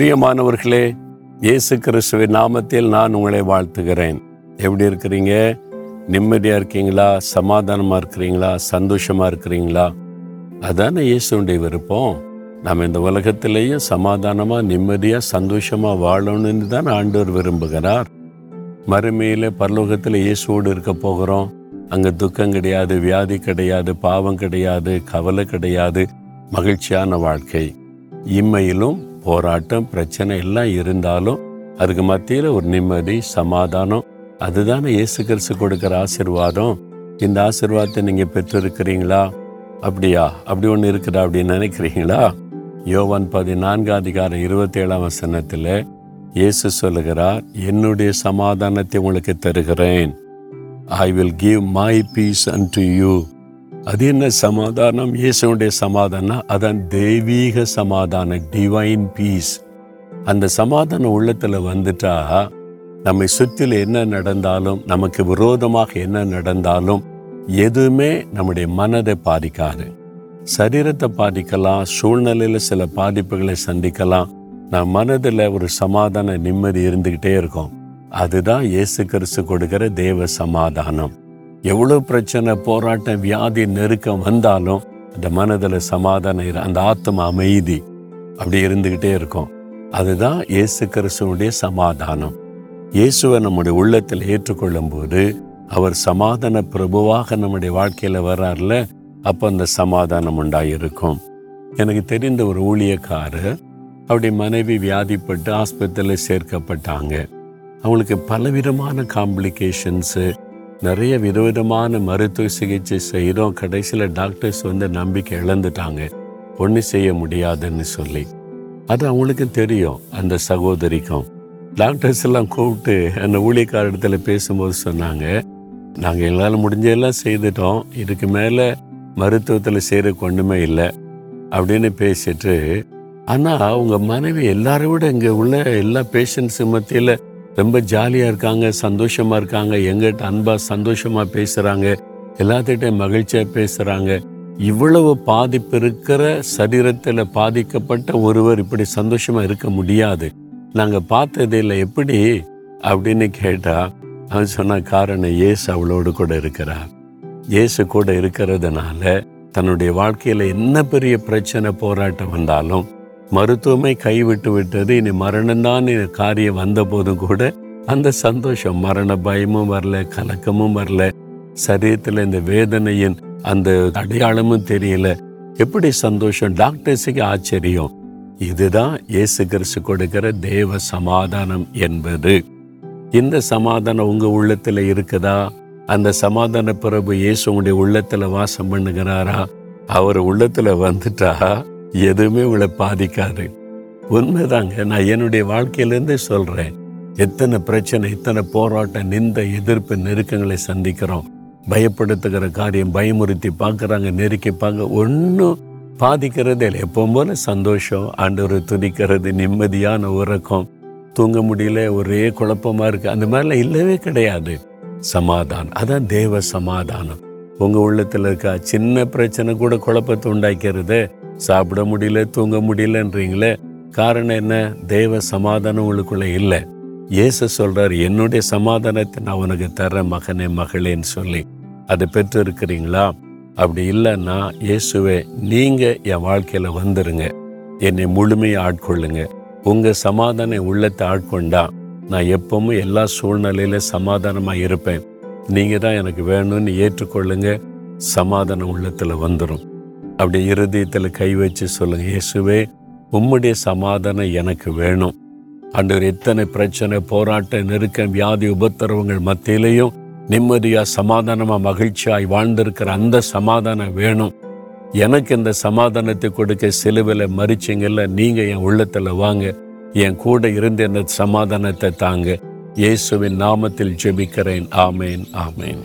பிரியமானவர்களே இயேசு கிறிஸ்துவின் நாமத்தில் நான் உங்களை வாழ்த்துகிறேன். எப்படி இருக்கிறீங்க? நிம்மதியாக இருக்கீங்களா? சமாதானமாக இருக்கிறீங்களா? சந்தோஷமாக இருக்கிறீங்களா? அதானே இயேசுடைய விருப்பம். நம்ம இந்த உலகத்திலேயே சமாதானமாக நிம்மதியாக சந்தோஷமாக வாழணும்னு தான் ஆண்டவர் விரும்புகிறார். மறுமையில் பரலோகத்தில் இயேசுவோடு இருக்க போகிறோம். அங்கே துக்கம் கிடையாது வியாதி கிடையாது பாவம் கிடையாது கவலை கிடையாது மகிழ்ச்சியான வாழ்க்கை. இம்மையிலும் போராட்டம் பிரச்சனை எல்லாம் இருந்தாலும் அதுக்கு மத்தியில் ஒரு நிம்மதி சமாதானம். அதுதானே இயேசு கிறிஸ்து கொடுக்குற ஆசிர்வாதம். இந்த ஆசிர்வாதத்தை நீங்கள் பெற்றிருக்கிறீங்களா? அப்படியா? அப்படி ஒன்று இருக்குதா அப்படின்னு நினைக்கிறீங்களா? யோவான் பதினான்கு அதிகாரம் இருபத்தேழாம் வசனத்தில் இயேசு சொல்லுகிறார் என்னுடைய சமாதானத்தை உங்களுக்கு தருகிறேன். I will give my peace and to you அது என்ன சமாதானம்? இயேசுடைய சமாதானம் அதான் தெய்வீக சமாதானம் டிவைன் பீஸ் அந்த சமாதானம் உள்ளத்தில் வந்துட்டா நம்மை சுற்றில் என்ன நடந்தாலும் நமக்கு விரோதமாக என்ன நடந்தாலும் எதுவுமே நம்முடைய மனதை பாதிக்காது. சரீரத்தை பாதிக்கலாம் சூழ்நிலையில் சில பாதிப்புகளை சந்திக்கலாம். நம் மனதில் ஒரு சமாதான நிம்மதி இருந்துக்கிட்டே இருக்கும். அதுதான் இயேசு கிறிஸ்து கொடுக்கிற தேவ சமாதானம். எவ்வளோ பிரச்சனை போராட்டம் வியாதி நெருக்கம் வந்தாலும் அந்த மனதில் சமாதானம் அந்த ஆத்ம அமைதி அப்படி இருந்துக்கிட்டே இருக்கும். அதுதான் இயேசு கிறிஸ்துவனுடைய சமாதானம். இயேசுவை நம்முடைய உள்ளத்தில் ஏற்றுக்கொள்ளும் போது அவர் சமாதான பிரபுவாக நம்முடைய வாழ்க்கையில் வர்றார்ல அப்போ அந்த சமாதானம் உண்டாயிருக்கும். எனக்கு தெரிந்த ஒரு ஊழியக்காரர் அவருடைய மனைவி வியாதிப்பட்டு ஆஸ்பத்திரியில் சேர்க்கப்பட்டாங்க. அவங்களுக்கு பலவிதமான காம்ப்ளிகேஷன்ஸு நிறைய விதவிதமான மருத்துவ சிகிச்சை செய்கிறோம் கடைசியில் டாக்டர்ஸ் வந்து நம்பிக்கை இழந்துட்டாங்க. ஒன்றும் செய்ய முடியாதுன்னு சொல்லி. அது அவங்களுக்கு தெரியும் அந்த சகோதரிக்கும். டாக்டர்ஸ் எல்லாம் கூப்பிட்டு அந்த ஊழியக்கார இடத்துல பேசும்போது சொன்னாங்க நாங்கள் எங்களால் முடிஞ்சதெல்லாம் செய்துட்டோம். இதுக்கு மேலே மருத்துவத்தில் செய்கிற ஒன்றுமே இல்லை அப்படின்னு பேசிட்டு ஆனால் அவங்க மனைவி எல்லாரும் விட இங்கே உள்ள எல்லா பேஷண்ட்ஸு மத்தியில் ரொம்ப ஜாலியாக இருக்காங்க சந்தோஷமாக இருக்காங்க. எங்கிட்ட அன்பாக சந்தோஷமாக பேசுகிறாங்க எல்லாத்திட்டையும் மகிழ்ச்சியாக பேசுகிறாங்க இவ்வளவு பாதிப்பு இருக்கிற சரீரத்தில் பாதிக்கப்பட்ட ஒருவர் இப்படி சந்தோஷமாக இருக்க முடியாது. நாங்கள் பார்த்ததே இல்லை எப்படி? அப்படின்னு கேட்டா அவன் சொன்ன காரணம் இயேசு அவளோடு கூட இருக்கிறார். இயேசு கூட இருக்கிறதுனால தன்னுடைய வாழ்க்கையில என்ன பெரிய பிரச்சனை போராட்டம் வந்தாலும் மருத்துவமே கைவிட்டு விட்டது. இனி மரணம்தான் காரியம் வந்த போதும் கூட அந்த சந்தோஷம் மரண பயமும் வரல கலக்கமும் வரல. சரீரத்தில் இந்த வேதனையின் அந்த அடையாளமும் தெரியல. எப்படி சந்தோஷம்? டாக்டர்ஸுக்கு ஆச்சரியம். இதுதான் இயேசு கிறிஸ்து கொடுக்கிற தேவ சமாதானம் என்பது. இந்த சமாதானம் உங்க உள்ளத்துல இருக்குதா? அந்த சமாதான பிரபு இயேசு உங்களுடைய உள்ளத்துல வாசம் பண்ணுகிறாரா? அவர் உள்ளத்துல வந்துட்டா எதுவுமே உங்களை பாதிக்காது. உண்மைதாங்க நான் என்னுடைய வாழ்க்கையிலேருந்தே சொல்கிறேன் எத்தனை பிரச்சனை இத்தனை போராட்டம் நிந்த எதிர்ப்பு நெருக்கங்களை சந்திக்கிறோம். பயப்படுத்துகிற காரியம் பயமுறுத்தி பார்க்குறாங்க நெருக்கி பார்க்க ஒன்றும் பாதிக்கிறதே இல்லை. எப்பவும் போல சந்தோஷம் ஆண்டவர் துதிக்கிறது நிம்மதியான உறக்கம் தூங்க முடியல ஒரே குழப்பமாக இருக்குது அந்த மாதிரிலாம் இல்லவே கிடையாது. சமாதானம் அதான் தேவ சமாதானம். உங்கள் உள்ளத்தில் இருக்கா சின்ன பிரச்சனை கூட குழப்பத்தை உண்டாக்கிறது சாப்பிட முடியல தூங்க முடியலன்றீங்களே காரணம் என்ன? தேவ சமாதானம் உங்களுக்குள்ளே இல்லை. இயேசு சொல்கிறார் என்னுடைய சமாதானத்தை நான் உனக்கு தரேன் மகனே மகளேன்னு சொல்லி. அதை பெற்று இருக்கிறீங்களா அப்படி இல்லைன்னா இயேசுவே நீங்கள் என் வாழ்க்கையில் வந்துருங்க. என்னை முழுமையை ஆட்கொள்ளுங்க. உங்கள் சமாதானம் உள்ளத்தை ஆட்கொண்டா நான் எப்பவும் எல்லா சூழ்நிலையில சமாதானமாக இருப்பேன். நீங்கள் தான் எனக்கு வேணும்னு ஏற்றுக்கொள்ளுங்க. சமாதானம் உள்ளத்தில் வந்துடும் அப்படி இருதயத்தில் கை வச்சு சொல்லுங்க இயேசுவே உம்முடைய சமாதானம் எனக்கு வேணும். அன்று எத்தனை பிரச்சனை போராட்ட நெருக்கம் வியாதி உபத்திரவங்கள் மத்தியிலையும் நிம்மதியாக சமாதானமாக மகிழ்ச்சியாய் வாழ்ந்திருக்கிற அந்த சமாதானம் வேணும். எனக்கு இந்த சமாதானத்தை கொடுக்க சிலுவில மறிச்சிங்கல்ல நீங்கள் என் உள்ளத்தில் வாங்க. என் கூட இருந்து இந்த சமாதானத்தை தாங்க. இயேசுவின் நாமத்தில் ஜெபிக்கிறேன். ஆமேன் ஆமேன்.